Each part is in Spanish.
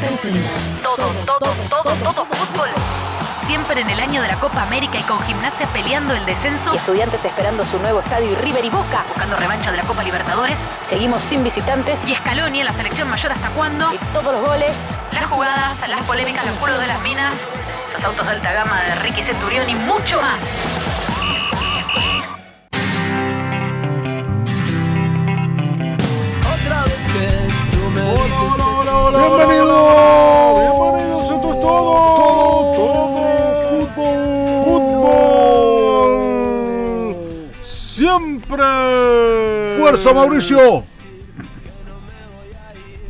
presenta Todo, todo, todo, todo fútbol. Siempre en el año de la Copa América y con gimnasia peleando el descenso. y estudiantes esperando su nuevo estadio y River y Boca. Buscando revancha de la Copa Libertadores. Seguimos sin visitantes Y Scaloni en la selección mayor hasta cuándo. y todos los goles. Las jugadas, las polémicas, los puros de las minas. Los autos de alta gama de Ricky Centurión y mucho más. Hola, hola, hola, Siempre. Fuerza Mauricio.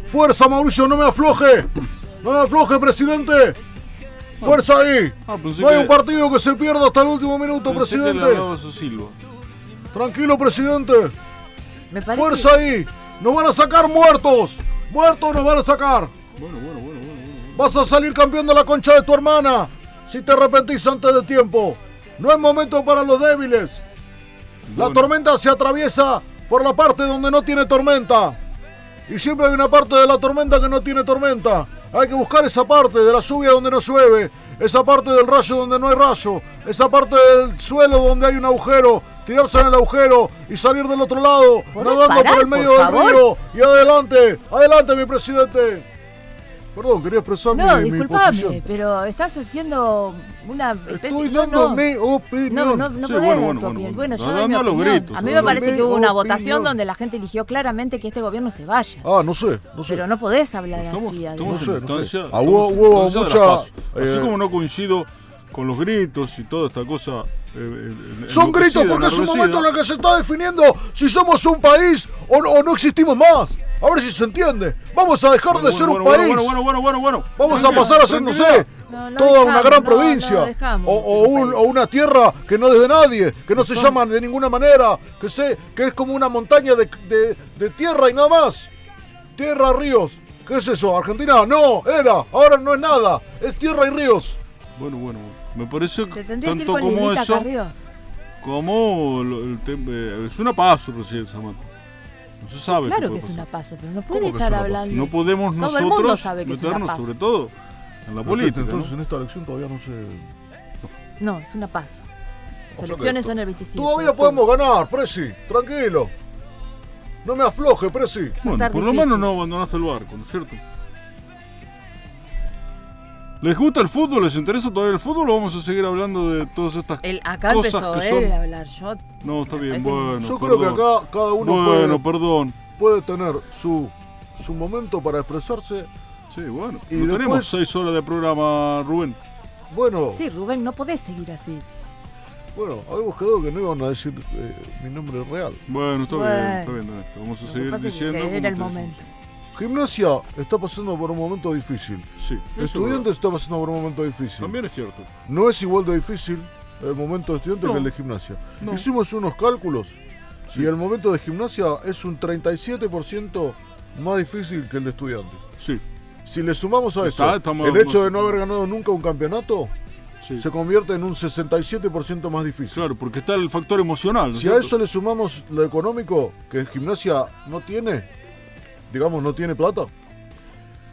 Fuerza Mauricio, no me afloje. No me afloje, presidente. Fuerza ahí. Ah, No hay que- un partido que se pierda hasta el último minuto, presidente. Tranquilo, presidente. Me parece. Fuerza ahí. Nos van a sacar muertos. Muertos nos van a sacar. Bueno, bueno, bueno, bueno. bueno. Vas a salir campeón de la concha de tu hermana. Si te arrepentís antes de tiempo. No es momento para los débiles. La tormenta se atraviesa por la parte donde no tiene tormenta. Y siempre hay una parte de la tormenta que no tiene tormenta. Hay que buscar esa parte de la lluvia donde no llueve. Esa parte del rayo donde no hay rayo. Esa parte del suelo donde hay un agujero. Tirarse en el agujero y salir del otro lado. ¿Podés Nadando parar, por el medio por del favor? río. Y adelante. Adelante, mi presidente. Perdón, quería expresar No, mi, mi disculpame, posición. pero estás haciendo una especie Estoy no, dando no. opinión. No, no, no Sí, podés bueno, dar bueno, tu bueno, opinión. bueno. Bueno, yo No, doy mi opinión. gritos, a mí me parece que hubo una votación donde la gente eligió claramente que este gobierno se vaya. Ah, no sé, no sé. Pero no podés hablar Estamos, así. estamos No sé, no sé. Ah, hubo- hubo de mucha. Así eh, como no coincido con los gritos y toda esta cosa. eh, eh, Son gritos porque es un momento en el que se está definiendo si somos un país o no, o no existimos más. A ver si se entiende. Vamos a dejar Bueno, de ser bueno, un bueno, país. Bueno, bueno, bueno, bueno, bueno. Vamos a pasar a ser, no sé, tranquilidad. No, no toda dejamos, una gran no, provincia. no dejamos o, un una tierra que no es de nadie, que no se llama de ninguna manera, que, se, que es como una montaña de, de- de tierra y nada más. Tierra, ríos. ¿Qué es eso? ¿Argentina? No, era. Ahora no es nada. Es tierra y ríos. Bueno, bueno, bueno. Me parece Te que tendrías que ir tanto con como eso, como el eh, es una paso recién, Samantha. No se sabe. Claro que es una paso, pero no ¿Cómo puede estar hablando. No podemos Todo el mundo nosotros meternos sobre todo en la política. Entonces ¿no? en esta elección todavía no se... No, es una paso. O sea Las elecciones son el 25. Todavía podemos ganar, Presi. Tranquilo. No me afloje, Presi. Bueno, por lo menos no abandonaste el barco, ¿no es cierto? ¿Les gusta el fútbol? ¿Les interesa todavía el fútbol o vamos a seguir hablando de todas estas El, acá cosas empezó que él son- a hablar. Yo No, está bien, Parece- bueno. Yo creo que acá cada uno Bueno, puede, perdón. puede tener su, su momento para expresarse. Sí, bueno. Y no después- tenemos seis horas de programa, Rubén. Bueno, Sí, Rubén, no podés seguir así. bueno, habíamos quedado que no iban a decir eh, mi nombre real. Bueno, está Bueno. bien, está bien, está bien. Vamos a Lo seguir pasa es que diciendo. era el decimos. Gimnasia está pasando por un momento difícil. Sí, Estudiantes es está pasando por un momento difícil. También es cierto. No es igual de difícil el momento de estudiantes No. que el de gimnasia. No. Hicimos unos cálculos Sí. y el momento de gimnasia es un 37% más difícil que el de estudiantes. Sí, Si le sumamos a eso el hecho de no haber ganado nunca un campeonato, sí. se convierte en un 67% más difícil. Claro, porque está el factor emocional. ¿no es Si a eso le sumamos lo económico, que gimnasia no tiene, digamos, no tiene plata,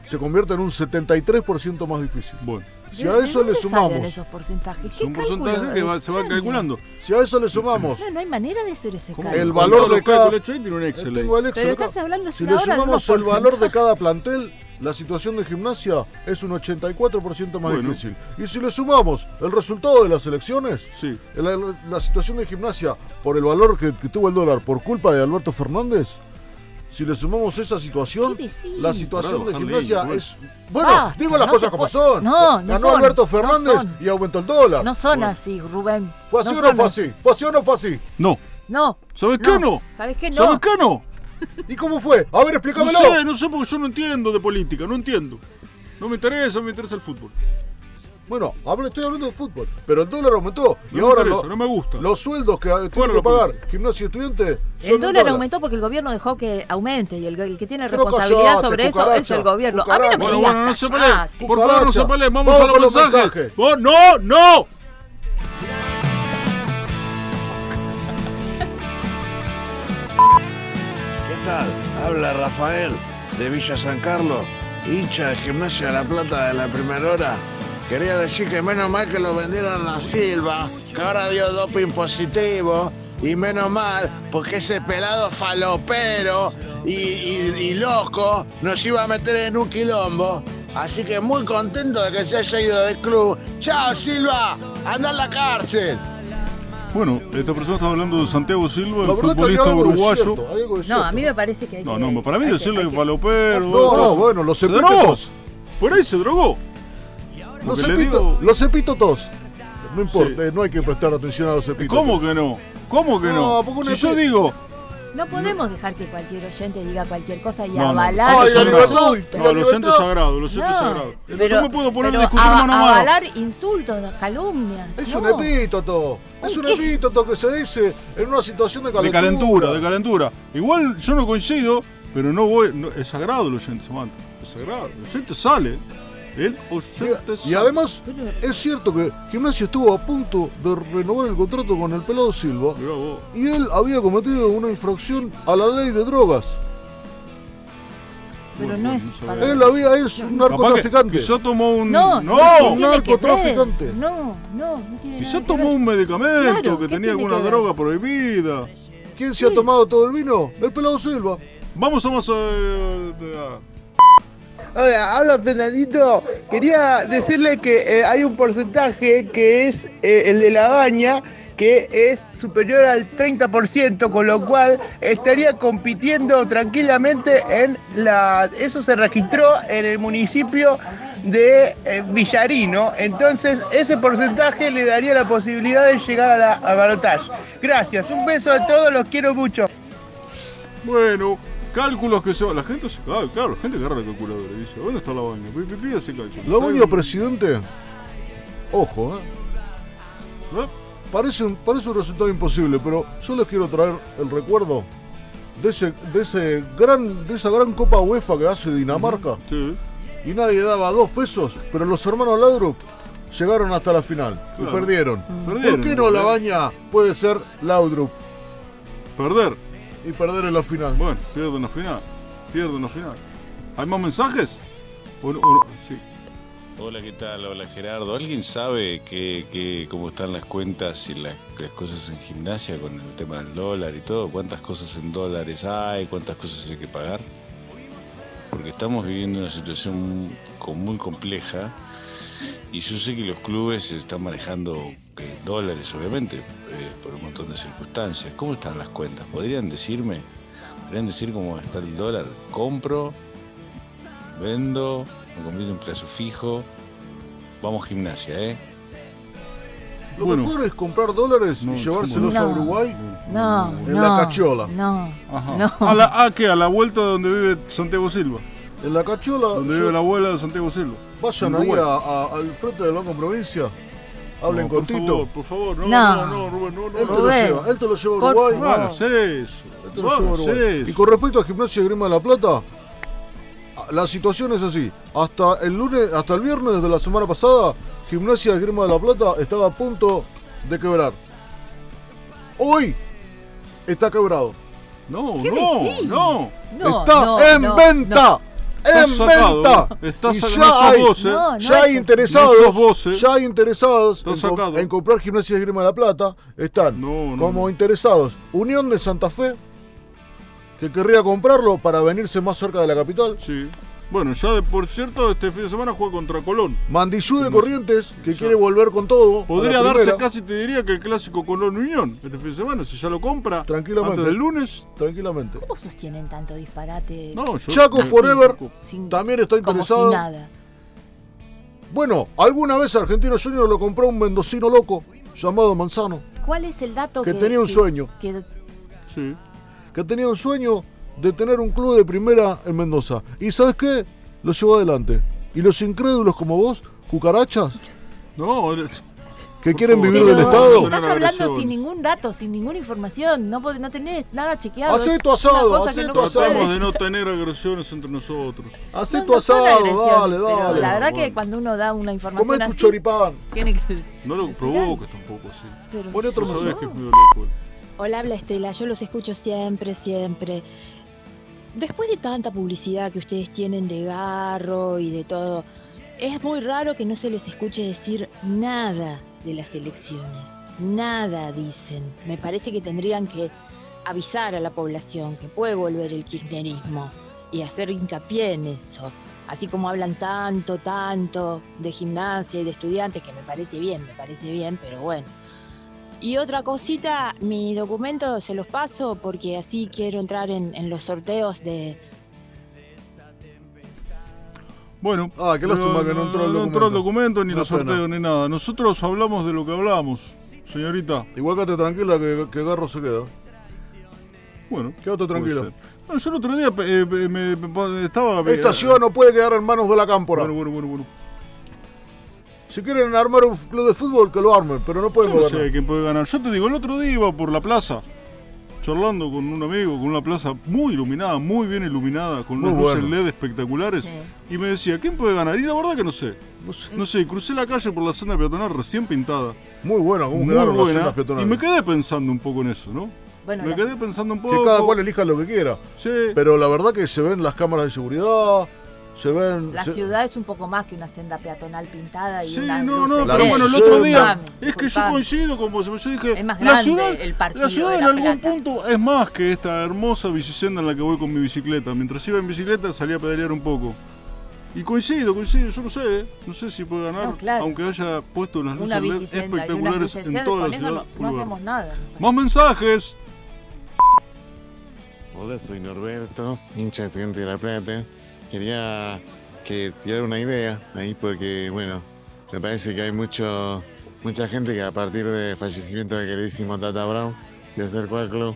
se convierte en un 73% más difícil. Bueno, Si ¿De- a eso le sumamos, esos porcentajes? es ¿Qué un porcentaje que va- se va calculando. si a eso le sumamos No, no hay manera de hacer ese cálculo. El valor de cada- tengo el Pero Excel estás hablando Si le sumamos el valor de cada plantel, la situación de gimnasia es un 84% más Bueno. difícil. Y si le sumamos el resultado de las elecciones, Sí, la, la situación de gimnasia por el valor que, que tuvo el dólar por culpa de Alberto Fernández, si le sumamos esa situación, la situación de gimnasia bueno. es... Bueno, Basta, digo las no cosas como son. No, no Ganó son, Alberto no Fernández y aumentó el dólar. No son Bueno. así, Rubén. ¿Fue así no o no fue así? ¿Fue así o no fue así? no. No. ¿Sabes qué no? ¿Sabes qué? No. ¿Sabes qué no? ¿Y cómo fue? A ver, No explícamelo. sé, no sé porque yo no entiendo de política, no entiendo. No me interesa, no me interesa el fútbol. Bueno, hablo- estoy hablando de fútbol, pero el dólar aumentó y No ahora interesa, lo- no me gusta. los sueldos que tiene Fuera que pagar política. gimnasia y estudiante son El dólar aumentó porque el gobierno dejó que aumente y el, el que tiene Pero responsabilidad callate, sobre eso es el gobierno. A mí no me cucaracha. Bueno, digas bueno, no se peleen. Por favor, no se peleen. Vamos, Vamos a los con los mensajes. mensajes. Oh, ¡No, no! ¿Qué tal? Habla Rafael de Villa San Carlos. hincha de Gimnasia de la Plata de la primera hora, quería decir que menos mal que lo vendieron a Silva, que ahora dio doping positivo. Y menos mal, porque ese pelado falopero y, y- y loco nos iba a meter en un quilombo. Así que muy contento de que se haya ido del club. ¡Chao, Silva! ¡Anda a la cárcel! Bueno, esta persona está hablando de Santiago Silva, el futbolista uruguayo. cierto, No, cierto. a mí me parece que hay No, que- no, para mí decirle que que- falopero. No, no, bueno, los Se epítetos. drogó. Por ahí se drogó. Los digo- los epítetos. No importa, no hay que prestar atención a los epítetos. ¿Cómo que no? ¿Cómo que no? No, si yo digo, No podemos dejar que cualquier oyente diga cualquier cosa y No, no. avalar Ay, el la libertad. no, lo siento sagrado, lo siento No, sagrado. pero, yo me puedo poner a pero discutir mano a mano. avalar insultos, calumnias. Es no. un epíteto. Es un ¿Qué? epíteto que se dice en una situación de De calentura. calentura, de calentura. Igual yo no coincido, pero no voy. no- es sagrado el oyente, Samantha. Es sagrado. El oyente sale. El oyente Y además, es cierto que Gimnasia estuvo a punto de renovar el contrato con el pelado Silva y él había cometido una infracción a la ley de drogas. Pero no es para. Él había es un narcotraficante. Quizá tomó un. No, no. no, narcotraficante. No, no, no tiene Quizá nada que tomó ver. un medicamento Claro, que ¿qué tenía alguna que droga prohibida. ¿Quién se ha tomado todo el vino? El pelado Silva. Vamos a más. eh, a- Hola, habla Fernandito. Quería decirle que eh, hay un porcentaje que es eh, el de la baña que es superior al 30%, con lo cual estaría compitiendo tranquilamente en la... Eso se registró en el municipio de eh, Villarino, entonces ese porcentaje le daría la posibilidad de llegar a la a. Gracias, un beso a todos, los quiero mucho. Bueno, cálculos que se va. La gente se. Ah, claro, la gente agarra la calculadora y dice: ¿Dónde está la baña? Pi, pi, pi, ese cálculo. La baña presidente. Ojo, ¿eh? ¿Eh? Parece, un- parece un resultado imposible, pero yo les quiero traer el recuerdo de ese, de ese gran, de esa gran Copa UEFA que hace Dinamarca. Sí. Y nadie daba dos pesos, pero los hermanos Laudrup llegaron hasta la final y perdieron. Perdieron, ¿Por qué no la ¿eh? baña puede ser Laudrup Perder. Y perder en la final? Bueno, pierden la final. Pierden la final. ¿Hay más mensajes? O no- o no- sí. Hola, ¿qué tal? Hola Gerardo. ¿Alguien sabe que, que- cómo están las cuentas y las, las cosas en gimnasia con el tema del dólar y todo? ¿Cuántas cosas en dólares hay? ¿Cuántas cosas hay que pagar? Porque estamos viviendo una situación muy, muy compleja y yo sé que los clubes están manejando eh, dólares, obviamente, eh, por un montón de circunstancias. ¿Cómo están las cuentas? ¿Podrían decirme? ¿Podrían decir cómo está el dólar? ¿Compro? ¿Vendo? ¿Me conviene un plazo fijo? Vamos gimnasia, ¿eh? Lo Bueno. mejor es comprar dólares No, y llevárselos no. a Uruguay. No, En no. la cachola. No, Ajá. no. ¿A, la, ¿A qué? ¿A la vuelta donde vive Santiago Silva? En la cachola, Donde yo- vive la abuela de Santiago Silva. vayan ahí a- a- al frente del Banco Provincia. Hablen No, con por Tito. Favor, por favor, no, No. no, no, Rubén, no, no. Él te lo lleva, él te lo lleva a por Uruguay. favor. No hagas eso. Él te lo No lleva a Uruguay. eso. Y con respecto a Gimnasia y Grima de la Plata, la situación es así. Hasta el lunes, hasta el viernes de la semana pasada, Gimnasia y Grima de la Plata estaba a punto de quebrar. Hoy está quebrado. No, ¿Qué no, decís? no. No, está no, en no, venta. Está En sacado, venta. está y ya no hay, vos, ¿eh? No, no ya hay interesados, vos, ¿eh? ya hay interesados Está en, com- sacado. en comprar Gimnasia y Grima de la Plata. Están No, no, como no. interesados Unión de Santa Fe, que querría comprarlo para venirse más cerca de la capital. Sí. Bueno, ya de, por cierto, este fin de semana juega contra Colón. Mandillú de No. Corrientes, que quiere volver con todo. Podría darse primera. casi, te diría, que el clásico Colón Unión este fin de semana, si ya lo compra Tranquilamente. antes del lunes. Tranquilamente. ¿Cómo sostienen tanto disparate? No, yo. Chaco Forever Sin- también está como interesado. si nada. Bueno, alguna vez Argentino Junior lo compró un mendocino loco llamado Manzano, ¿Cuál es el dato que que tenía un que- sueño, que- Sí. que tenía un sueño de tener un club de primera en Mendoza. ¿Y sabes qué? Lo llevó adelante. Y los incrédulos como vos, cucarachas, No, es- que quieren favor. vivir Pero del Estado, estás hablando sin ningún dato, sin ninguna información. No, no tenés nada chequeado. Hacé tu asado, hacé que no tu asado. tratamos de no tener agresiones entre nosotros. hacé No, tu asado, dale, pero dale. La verdad que cuando uno da una información Comé tu así, choripán. tiene que... No lo provoques tampoco así. Pero Pone otro mensaje. que. Hola, habla Estela, yo los escucho siempre, siempre. Después de tanta publicidad que ustedes tienen de Garro y de todo, es muy raro que no se les escuche decir nada de las elecciones. Nada dicen. Me parece que tendrían que avisar a la población que puede volver el kirchnerismo y hacer hincapié en eso. Así como hablan tanto, tanto de gimnasia y de estudiantes, que me parece bien, me parece bien, pero bueno. Y otra cosita, mi documento se los paso porque así quiero entrar en, en los sorteos de... Bueno, Ah, qué lástima que no entró el no entró el documento. documento, ni los sorteos, ni nada. Nosotros hablamos de lo que hablamos, señorita. Igual quédate tranquila que, que Garro se queda. Bueno, Quédate tranquila. No, yo el otro día eh, me, me- me- estaba... Esta ciudad no puede quedar en manos de la cámpora. Bueno, bueno, bueno, bueno. Si quieren armar un club de fútbol, que lo armen, pero no Yo pueden no gobernar. sé quién puede ganar. Yo te digo, el otro día iba por la plaza, charlando con un amigo, con una plaza muy iluminada, muy bien iluminada, con Muy unas luces bueno. LED espectaculares, Sí. y me decía, ¿quién puede ganar? Y la verdad que no sé. No sé. No sé, crucé la calle por la senda peatonal recién pintada. Muy buena, cómo Muy quedaron las buena. Y me quedé pensando un poco en eso, ¿no? Bueno, me la- quedé pensando un poco. Que cada cual elija lo que quiera. Sí. Pero la verdad que se ven las cámaras de seguridad, se ven... La se- ciudad es un poco más que una senda peatonal pintada y Sí, una no, no, La pero bueno, el otro día Disculpame, es que yo coincido con vos. Yo dije, Es más la grande ciudad, el partido la ciudad de en La algún Plata. punto es más que esta hermosa bicicenda en la que voy con mi bicicleta. Mientras iba en bicicleta salía a pedalear un poco. Y coincido, coincido, yo no sé, ¿eh? no sé si puede ganar, No, claro. aunque haya puesto las luces una espectaculares en toda con la eso ciudad. no, hacemos nada. Más mensajes. Hola, soy Norberto, hincha de Estudiante de La Plata. Quería que tirar una idea ahí porque, bueno, me parece que hay mucho, mucha gente que a partir del fallecimiento del queridísimo Tata Brown se acercó al club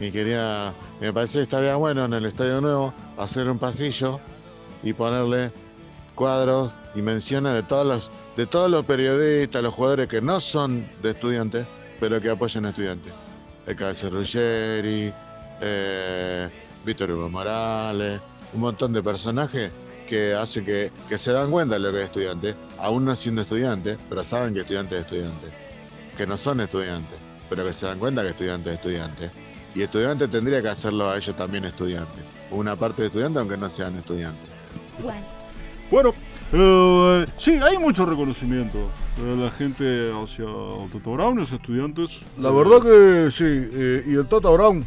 y quería, me parece que estaría bueno en el Estadio Nuevo hacer un pasillo y ponerle cuadros y menciones de todos los, de todos los periodistas, los jugadores que no son de estudiantes, pero que apoyan a estudiantes. El Calcio Ruggeri, eh, Víctor Hugo Morales, un montón de personajes que hacen que, que se dan cuenta de lo que es estudiante, aún no siendo estudiante, pero saben que estudiante es estudiante, que no son estudiantes, pero que se dan cuenta que estudiante es estudiante. Y estudiante tendría que hacerlo a ellos también estudiantes, una parte de estudiantes aunque no sean estudiantes. Bueno, eh, sí, hay mucho reconocimiento de la gente hacia Tata Brown, los estudiantes. La verdad que sí, eh, y el Tata Brown,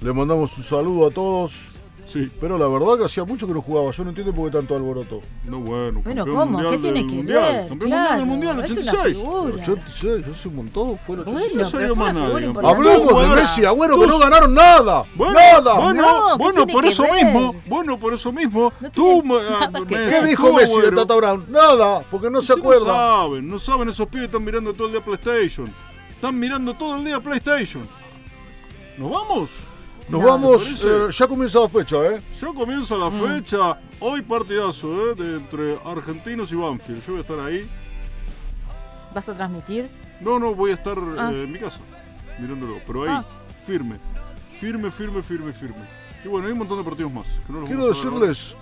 le mandamos un saludo a todos. Sí. Pero la verdad que hacía mucho que no jugaba, yo no entiendo por qué tanto alboroto. No, bueno, Bueno, ¿cómo? mundial ¿Qué tiene del que mundial, ver? Campeón Claro, mundial del mundial, es una 86. figura. 86, hace un montón, fue el 86. Bueno, No salió pero fue más una figura importante. Hablamos de Bueno, Messi Agüero que no ganaron nada. Bueno, nada. Bueno, No, ¿qué bueno, por eso ver? mismo, bueno, por eso mismo, No tú me, ver. ¿Qué dijo Messi de. Tata Brown? Nada, porque no se acuerda. No saben, no saben, esos pibes están mirando todo el día PlayStation. Están mirando todo el día PlayStation. ¿Nos vamos? Nos No, vamos, eh, ya comienza la fecha, ¿eh? Ya comienza la Mm. fecha. Hoy partidazo, ¿eh? De entre argentinos y Banfield. Yo voy a estar ahí. ¿Vas a transmitir? No, no, voy a estar Ah. eh, en mi casa, mirándolo. Pero ahí, Ah. firme. Firme, firme, firme, firme. Y bueno, hay un montón de partidos más. que no los Quiero decirles,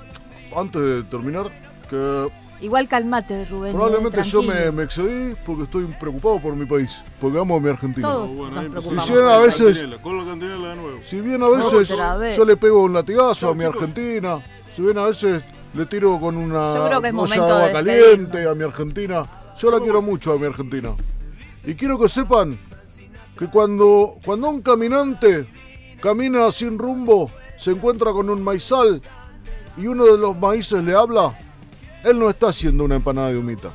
antes de terminar, que Igual calmate, Rubén. probablemente eh, yo me, me excedí porque estoy preocupado por mi país, porque amo a mi Argentina. Todos Bueno, nos preocupamos. Si a con la veces- cantinela, Con la cantinela de nuevo. Si bien a veces yo le pego un latigazo a mi chicos. Argentina, si bien a veces le tiro con una olla de agua de caliente a mi Argentina, yo la quiero mucho a mi Argentina. Y quiero que sepan que cuando, cuando un caminante camina sin rumbo, se encuentra con un maizal y uno de los maíces le habla, él no está haciendo una empanada de humita.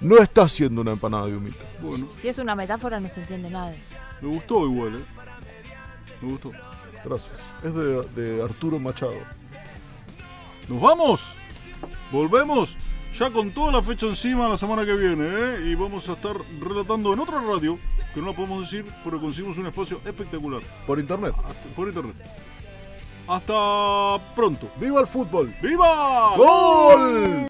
No está haciendo una empanada de humita. Bueno, Si es una metáfora no se entiende nada. me gustó igual, ¿eh? Me gustó. Gracias. Es de, de Arturo Machado. ¿Nos vamos? ¿Volvemos? Ya con toda la fecha encima la semana que viene, ¿eh? Y vamos a estar relatando en otra radio, que no la podemos decir, pero conseguimos un espacio espectacular. Por internet. Hasta- por internet. Hasta pronto. ¡Viva el fútbol! ¡Viva! ¡Gol!